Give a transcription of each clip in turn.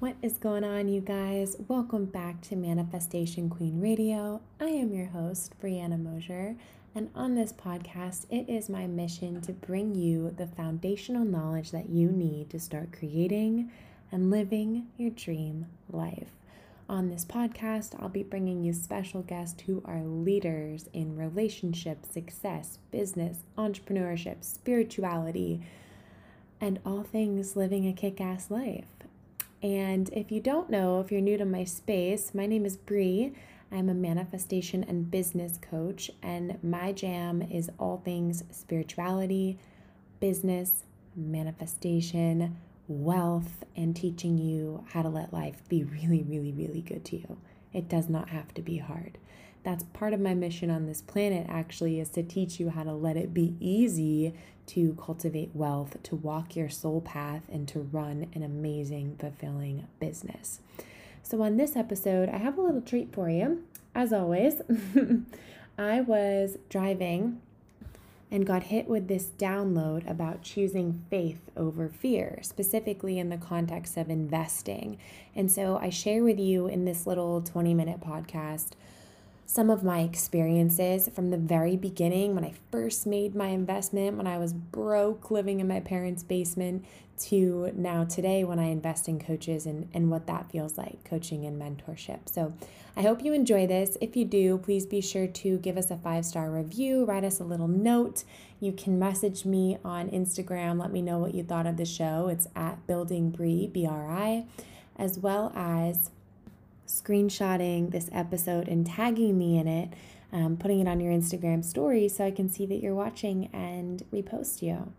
What is going on, you guys? Welcome back to Manifestation Queen Radio. I am your host, Brianna Mosier, and on this podcast, it is my mission to bring you the foundational knowledge that you need to start creating and living your dream life. On this podcast, I'll be bringing you special guests who are leaders in relationship, success, business, entrepreneurship, spirituality, and all things living a kick ass life. And if you don't know, if you're new to my space, my name is Bree. I'm a manifestation and business coach, and my jam is all things spirituality, business, manifestation, wealth, and teaching you how to let life be really, really, really good to you. It does not have to be hard. That's part of my mission on this planet, actually, is to teach you how to let it be easy to cultivate wealth, to walk your soul path, and to run an amazing, fulfilling business. So, on this episode, I have a little treat for you. As always, I was driving and got hit with this download about choosing faith over fear, specifically in the context of investing. And so I share with you in this little 20 minute podcast some of my experiences from the very beginning when I first made my investment, when I was broke living in my parents' basement, to now today when I invest in coaches and, and what that feels like coaching and mentorship. So I hope you enjoy this. If you do, please be sure to give us a five star review, write us a little note. You can message me on Instagram, let me know what you thought of the show. It's at Building Bri, B R I, as well as screenshotting this episode and tagging me in it, um, putting it on your Instagram story so I can see that you're watching and repost you.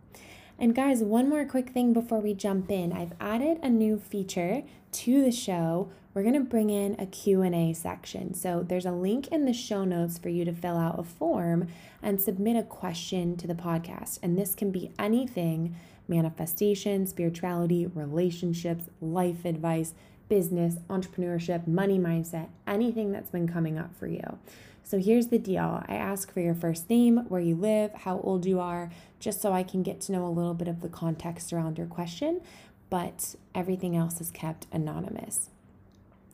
And guys, one more quick thing before we jump in. I've added a new feature to the show. We're going to bring in a Q&A section. So there's a link in the show notes for you to fill out a form and submit a question to the podcast. And this can be anything manifestation, spirituality, relationships, life advice, business, entrepreneurship, money mindset, anything that's been coming up for you. So here's the deal I ask for your first name, where you live, how old you are, just so I can get to know a little bit of the context around your question, but everything else is kept anonymous.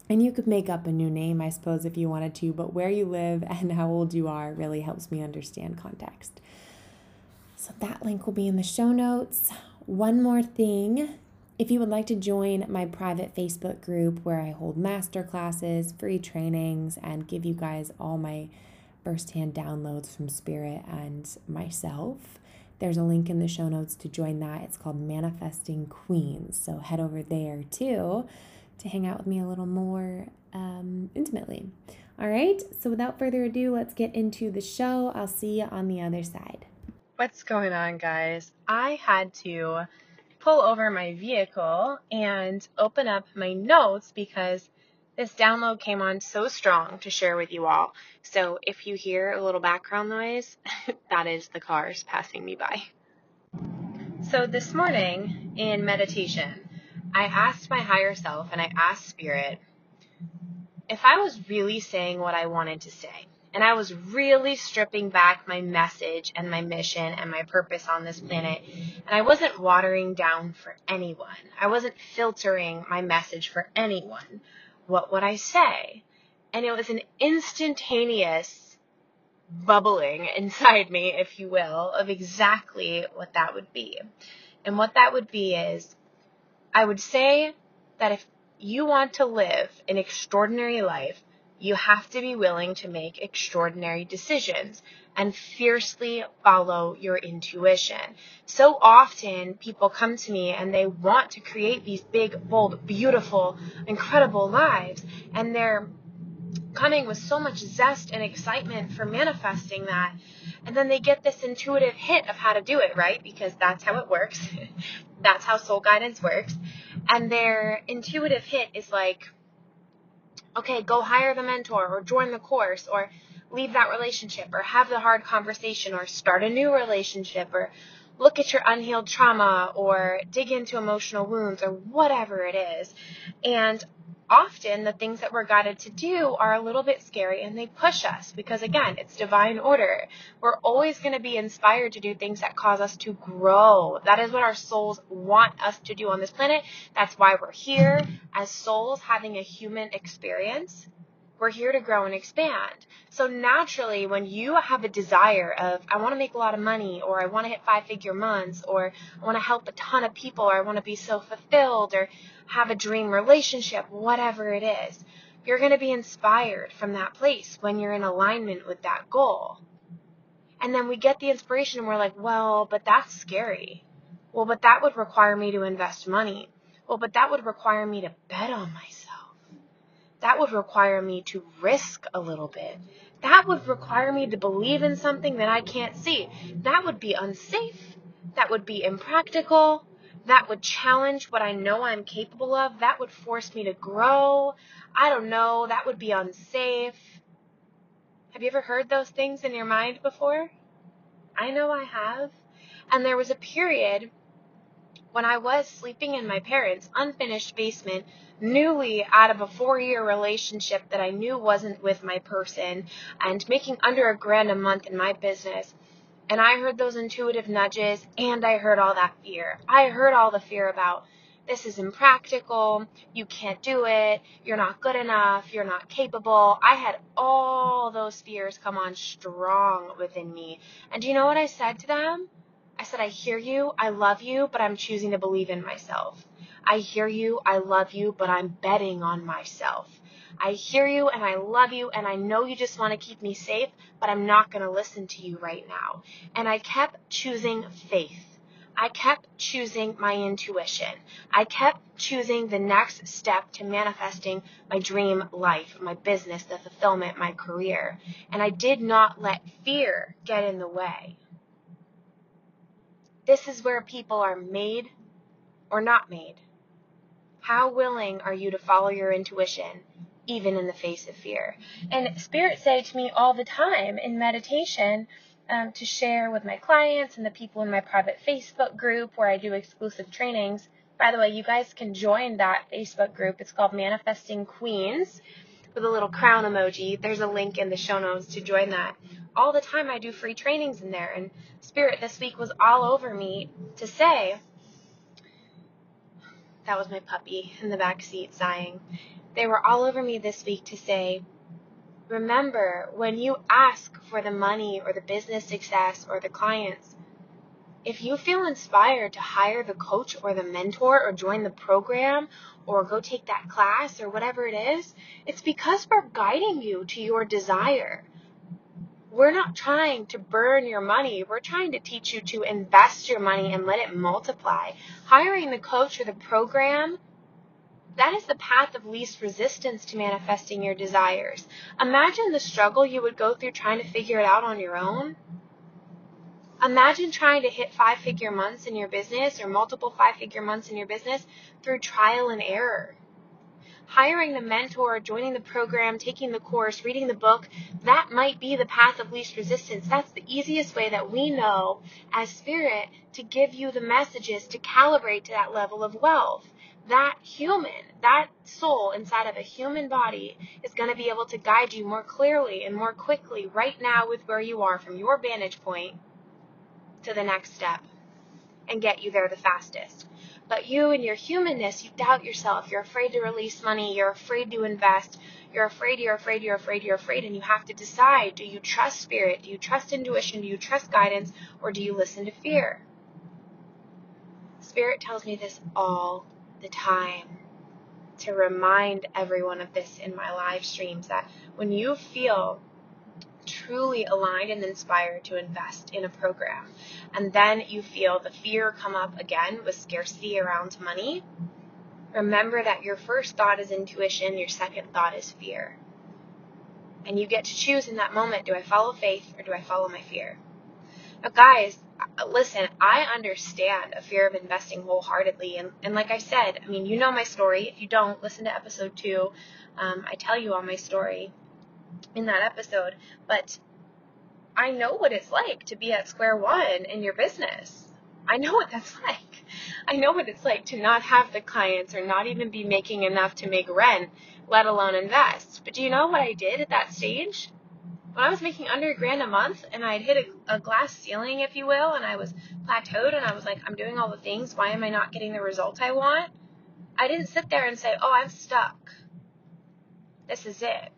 And you could make up a new name, I suppose, if you wanted to, but where you live and how old you are really helps me understand context. So that link will be in the show notes. One more thing if you would like to join my private Facebook group where I hold master classes, free trainings, and give you guys all my firsthand downloads from Spirit and myself, there's a link in the show notes to join that. It's called Manifesting Queens. So head over there too to hang out with me a little more um, intimately. All right, so without further ado, let's get into the show. I'll see you on the other side. What's going on, guys? I had to pull over my vehicle and open up my notes because this download came on so strong to share with you all. So if you hear a little background noise, that is the cars passing me by. So this morning in meditation, I asked my higher self and I asked spirit if I was really saying what I wanted to say and I was really stripping back my message and my mission and my purpose on this planet. And I wasn't watering down for anyone. I wasn't filtering my message for anyone. What would I say? And it was an instantaneous bubbling inside me, if you will, of exactly what that would be. And what that would be is I would say that if you want to live an extraordinary life, you have to be willing to make extraordinary decisions and fiercely follow your intuition. So often people come to me and they want to create these big, bold, beautiful, incredible lives and they're coming with so much zest and excitement for manifesting that. And then they get this intuitive hit of how to do it, right? Because that's how it works. that's how soul guidance works. And their intuitive hit is like, okay, go hire the mentor or join the course or leave that relationship or have the hard conversation or start a new relationship or look at your unhealed trauma or dig into emotional wounds or whatever it is. And often the things that we're guided to do are a little bit scary and they push us because again, it's divine order. We're always going to be inspired to do things that cause us to grow. That is what our souls want us to do on this planet. That's why we're here as souls having a human experience. We're here to grow and expand. So naturally, when you have a desire of, I want to make a lot of money, or I want to hit five figure months, or I want to help a ton of people, or I want to be so fulfilled, or have a dream relationship, whatever it is, you're going to be inspired from that place when you're in alignment with that goal. And then we get the inspiration and we're like, well, but that's scary. Well, but that would require me to invest money. Well, but that would require me to bet on myself. That would require me to risk a little bit. That would require me to believe in something that I can't see. That would be unsafe. That would be impractical that would challenge what I know I'm capable of. That would force me to grow. I don't know. That would be unsafe. Have you ever heard those things in your mind before? I know I have. And there was a period when I was sleeping in my parents' unfinished basement, newly out of a four year relationship that I knew wasn't with my person, and making under a grand a month in my business. And I heard those intuitive nudges and I heard all that fear. I heard all the fear about this is impractical, you can't do it, you're not good enough, you're not capable. I had all those fears come on strong within me. And do you know what I said to them? I said, I hear you, I love you, but I'm choosing to believe in myself. I hear you, I love you, but I'm betting on myself. I hear you and I love you and I know you just want to keep me safe, but I'm not going to listen to you right now. And I kept choosing faith. I kept choosing my intuition. I kept choosing the next step to manifesting my dream life, my business, the fulfillment, my career. And I did not let fear get in the way. This is where people are made or not made. How willing are you to follow your intuition even in the face of fear. And spirits say to me all the time in meditation um, to share with my clients and the people in my private Facebook group where I do exclusive trainings. By the way, you guys can join that Facebook group. It's called Manifesting Queens with a little crown emoji. There's a link in the show notes to join that. All the time I do free trainings in there. And Spirit this week was all over me to say, that was my puppy in the back seat sighing. They were all over me this week to say, remember, when you ask for the money or the business success or the clients, if you feel inspired to hire the coach or the mentor or join the program or go take that class or whatever it is, it's because we're guiding you to your desire. We're not trying to burn your money. We're trying to teach you to invest your money and let it multiply. Hiring the coach or the program that is the path of least resistance to manifesting your desires. Imagine the struggle you would go through trying to figure it out on your own. Imagine trying to hit five figure months in your business or multiple five figure months in your business through trial and error. Hiring the mentor, joining the program, taking the course, reading the book, that might be the path of least resistance. That's the easiest way that we know as spirit to give you the messages to calibrate to that level of wealth that human, that soul inside of a human body is going to be able to guide you more clearly and more quickly right now with where you are from your vantage point to the next step and get you there the fastest. But you and your humanness, you doubt yourself. You're afraid to release money. You're afraid to invest. You're afraid, you're afraid, you're afraid, you're afraid. And you have to decide do you trust spirit? Do you trust intuition? Do you trust guidance? Or do you listen to fear? Spirit tells me this all the time to remind everyone of this in my live streams that when you feel truly aligned and inspired to invest in a program, and then you feel the fear come up again with scarcity around money, remember that your first thought is intuition, your second thought is fear. And you get to choose in that moment do I follow faith or do I follow my fear? Now, guys, listen, I understand a fear of investing wholeheartedly. And, and like I said, I mean, you know my story. If you don't, listen to episode two. Um, I tell you all my story in that episode. But I know what it's like to be at square one in your business. I know what that's like. I know what it's like to not have the clients or not even be making enough to make rent, let alone invest. But do you know what I did at that stage? When I was making under a grand a month and I'd hit a, a glass ceiling, if you will, and I was plateaued and I was like, I'm doing all the things. Why am I not getting the results I want? I didn't sit there and say, oh, I'm stuck. This is it.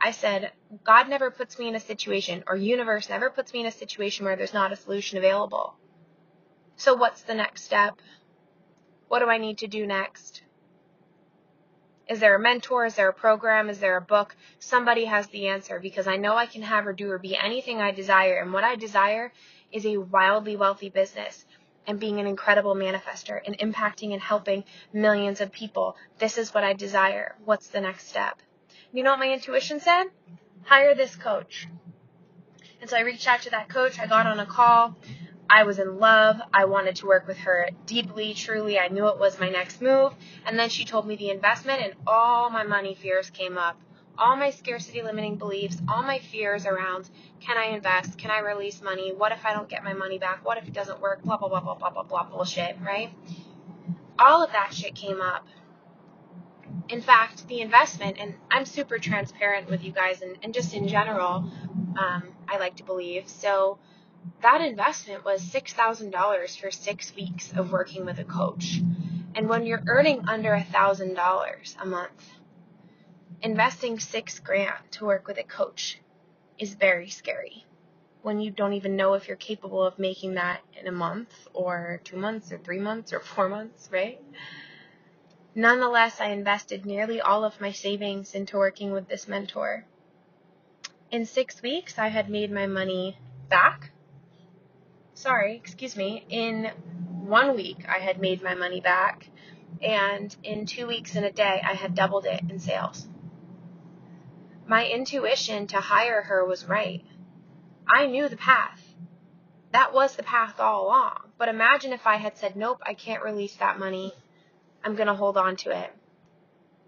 I said, God never puts me in a situation, or universe never puts me in a situation where there's not a solution available. So what's the next step? What do I need to do next? Is there a mentor? Is there a program? Is there a book? Somebody has the answer because I know I can have or do or be anything I desire. And what I desire is a wildly wealthy business and being an incredible manifester and impacting and helping millions of people. This is what I desire. What's the next step? You know what my intuition said? Hire this coach. And so I reached out to that coach. I got on a call. I was in love. I wanted to work with her deeply, truly. I knew it was my next move. And then she told me the investment, and all my money fears came up. All my scarcity limiting beliefs, all my fears around can I invest? Can I release money? What if I don't get my money back? What if it doesn't work? Blah, blah, blah, blah, blah, blah, blah, bullshit, right? All of that shit came up in fact, the investment, and I'm super transparent with you guys, and, and just in general, um, I like to believe. So that investment was $6,000 for six weeks of working with a coach. And when you're earning under $1,000 a month, investing six grand to work with a coach is very scary when you don't even know if you're capable of making that in a month or two months or three months or four months, right? Nonetheless, I invested nearly all of my savings into working with this mentor. In six weeks, I had made my money back. Sorry, excuse me. In one week, I had made my money back. And in two weeks and a day, I had doubled it in sales. My intuition to hire her was right. I knew the path. That was the path all along. But imagine if I had said, nope, I can't release that money I'm going to hold on to it.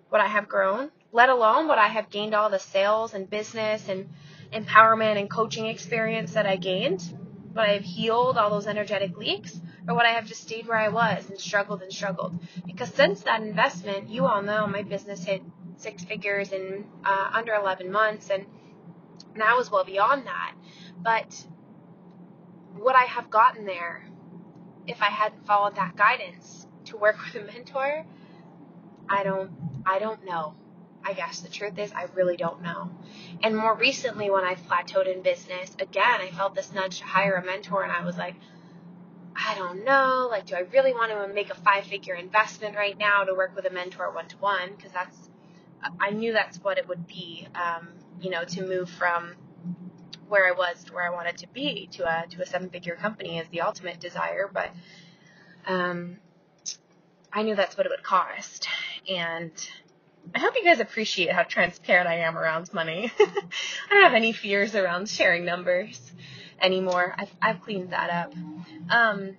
What I have grown, let alone what I have gained all the sales and business and empowerment and coaching experience that I gained, what I have healed all those energetic leaks, or what I have just stayed where I was and struggled and struggled. Because since that investment, you all know my business hit six figures in uh, under 11 months, and now is well beyond that. But what I have gotten there, if I hadn't followed that guidance, to work with a mentor? I don't I don't know. I guess the truth is I really don't know. And more recently when I plateaued in business, again, I felt this nudge to hire a mentor and I was like, I don't know, like do I really want to make a five-figure investment right now to work with a mentor one to one because that's I knew that's what it would be um, you know, to move from where I was to where I wanted to be to a to a seven-figure company is the ultimate desire, but um, I knew that's what it would cost. And I hope you guys appreciate how transparent I am around money. I don't have any fears around sharing numbers anymore. I've, I've cleaned that up. Um,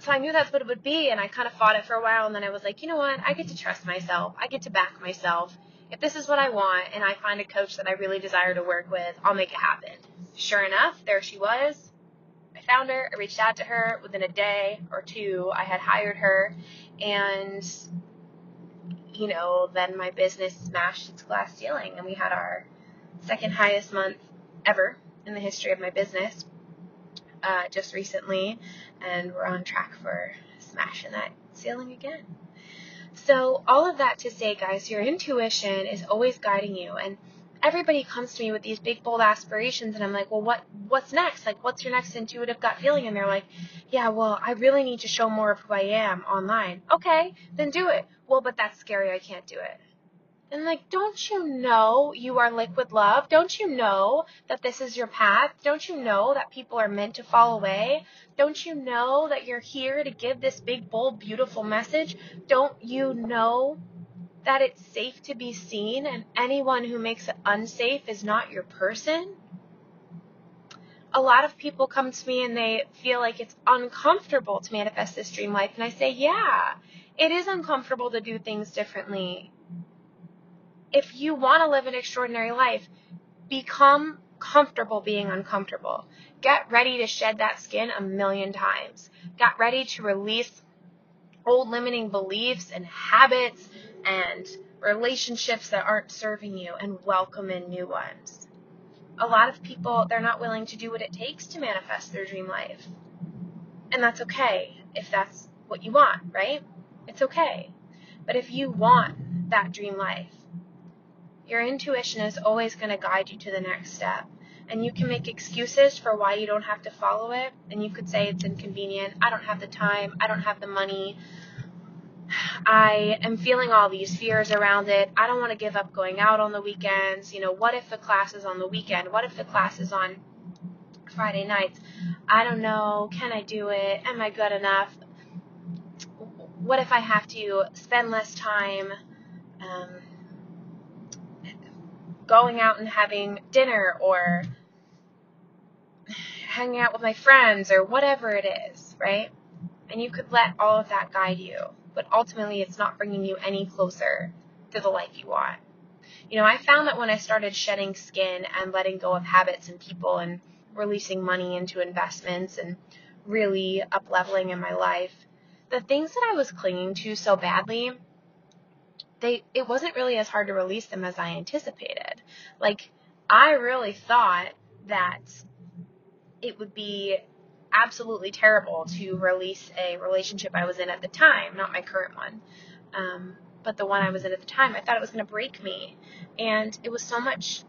so I knew that's what it would be, and I kind of fought it for a while, and then I was like, you know what? I get to trust myself. I get to back myself. If this is what I want, and I find a coach that I really desire to work with, I'll make it happen. Sure enough, there she was found her, I reached out to her within a day or two. I had hired her, and you know, then my business smashed its glass ceiling, and we had our second highest month ever in the history of my business uh, just recently, and we're on track for smashing that ceiling again. So, all of that to say, guys, your intuition is always guiding you, and everybody comes to me with these big bold aspirations and I'm like, "Well, what what's next? Like what's your next intuitive gut feeling?" And they're like, "Yeah, well, I really need to show more of who I am online." Okay, then do it. Well, but that's scary. I can't do it. And like, don't you know you are liquid love? Don't you know that this is your path? Don't you know that people are meant to fall away? Don't you know that you're here to give this big, bold, beautiful message? Don't you know that it's safe to be seen and anyone who makes it unsafe is not your person. A lot of people come to me and they feel like it's uncomfortable to manifest this dream life. And I say, yeah, it is uncomfortable to do things differently. If you want to live an extraordinary life, become comfortable being uncomfortable. Get ready to shed that skin a million times. Get ready to release old limiting beliefs and habits and relationships that aren't serving you and welcome in new ones. A lot of people, they're not willing to do what it takes to manifest their dream life. And that's okay if that's what you want, right? It's okay. But if you want that dream life, your intuition is always going to guide you to the next step. And you can make excuses for why you don't have to follow it. And you could say it's inconvenient. I don't have the time. I don't have the money. I am feeling all these fears around it. I don't want to give up going out on the weekends. You know, what if the class is on the weekend? What if the class is on Friday nights? I don't know. Can I do it? Am I good enough? What if I have to spend less time um, going out and having dinner or hanging out with my friends or whatever it is, right? And you could let all of that guide you, but ultimately it's not bringing you any closer to the life you want. You know, I found that when I started shedding skin and letting go of habits and people and releasing money into investments and really up leveling in my life, the things that I was clinging to so badly they it wasn't really as hard to release them as I anticipated. Like I really thought that it would be absolutely terrible to release a relationship I was in at the time, not my current one. Um, but the one I was in at the time, I thought it was going to break me. And it was so much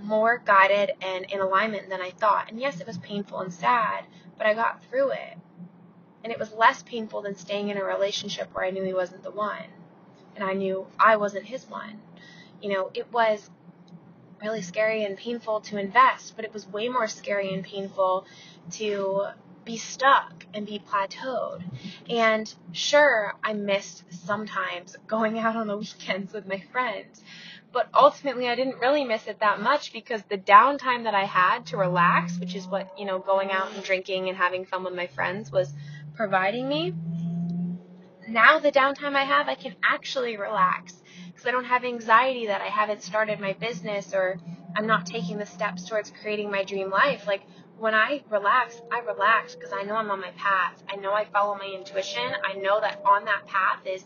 more guided and in alignment than I thought. And yes, it was painful and sad, but I got through it. And it was less painful than staying in a relationship where I knew he wasn't the one and I knew I wasn't his one. You know, it was really scary and painful to invest, but it was way more scary and painful to be stuck and be plateaued. And sure, I missed sometimes going out on the weekends with my friends, but ultimately I didn't really miss it that much because the downtime that I had to relax, which is what, you know, going out and drinking and having fun with my friends was providing me, now the downtime I have, I can actually relax because I don't have anxiety that I haven't started my business or I'm not taking the steps towards creating my dream life. Like when I relax, I relax because I know I'm on my path. I know I follow my intuition. I know that on that path is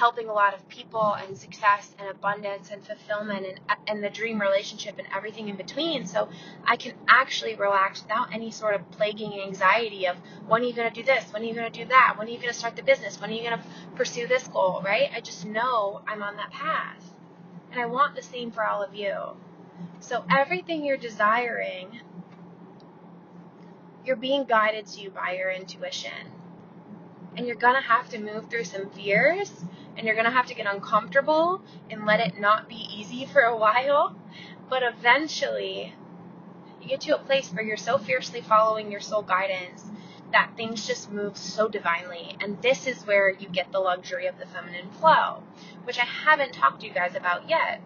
helping a lot of people and success and abundance and fulfillment and, and the dream relationship and everything in between. So I can actually relax without any sort of plaguing anxiety of when are you going to do this? When are you going to do that? When are you going to start the business? When are you going to pursue this goal, right? I just know I'm on that path. And I want the same for all of you. So everything you're desiring, you're being guided to by your intuition. And you're going to have to move through some fears and you're going to have to get uncomfortable and let it not be easy for a while. But eventually, you get to a place where you're so fiercely following your soul guidance that things just move so divinely. And this is where you get the luxury of the feminine flow, which I haven't talked to you guys about yet.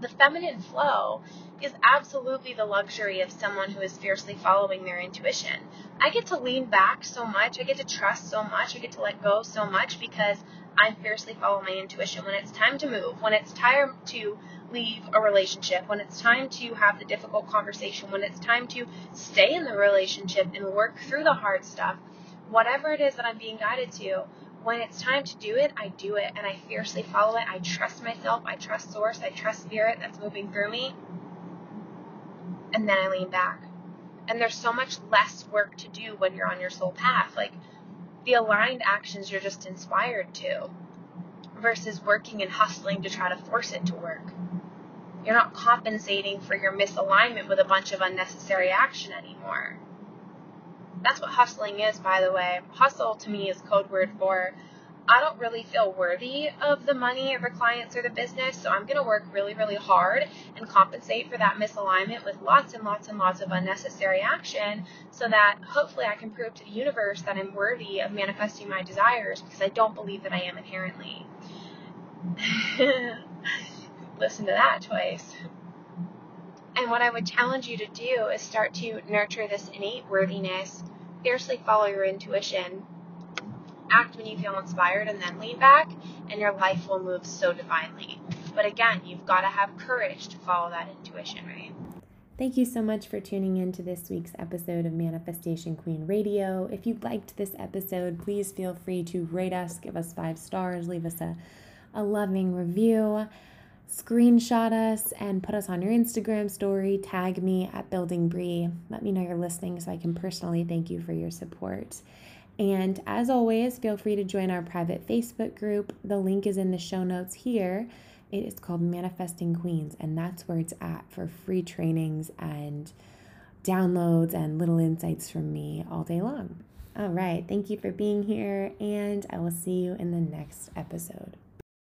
The feminine flow is absolutely the luxury of someone who is fiercely following their intuition. I get to lean back so much, I get to trust so much, I get to let go so much because I fiercely follow my intuition. When it's time to move, when it's time to leave a relationship, when it's time to have the difficult conversation, when it's time to stay in the relationship and work through the hard stuff, whatever it is that I'm being guided to, when it's time to do it, I do it and I fiercely follow it. I trust myself, I trust source, I trust spirit that's moving through me. And then I lean back. And there's so much less work to do when you're on your soul path. Like the aligned actions you're just inspired to versus working and hustling to try to force it to work. You're not compensating for your misalignment with a bunch of unnecessary action anymore. That's what hustling is, by the way. Hustle to me is code word for I don't really feel worthy of the money or the clients or the business, so I'm going to work really, really hard and compensate for that misalignment with lots and lots and lots of unnecessary action so that hopefully I can prove to the universe that I'm worthy of manifesting my desires because I don't believe that I am inherently. Listen to that twice. And what I would challenge you to do is start to nurture this innate worthiness, fiercely follow your intuition, act when you feel inspired and then lean back, and your life will move so divinely. But again, you've got to have courage to follow that intuition, right? Thank you so much for tuning in to this week's episode of Manifestation Queen Radio. If you liked this episode, please feel free to rate us, give us five stars, leave us a, a loving review, screenshot us, and put us on your Instagram story. Tag me at Building Bri. Let me know you're listening so I can personally thank you for your support. And as always, feel free to join our private Facebook group. The link is in the show notes here. It is called Manifesting Queens, and that's where it's at for free trainings and downloads and little insights from me all day long. All right, thank you for being here, and I will see you in the next episode.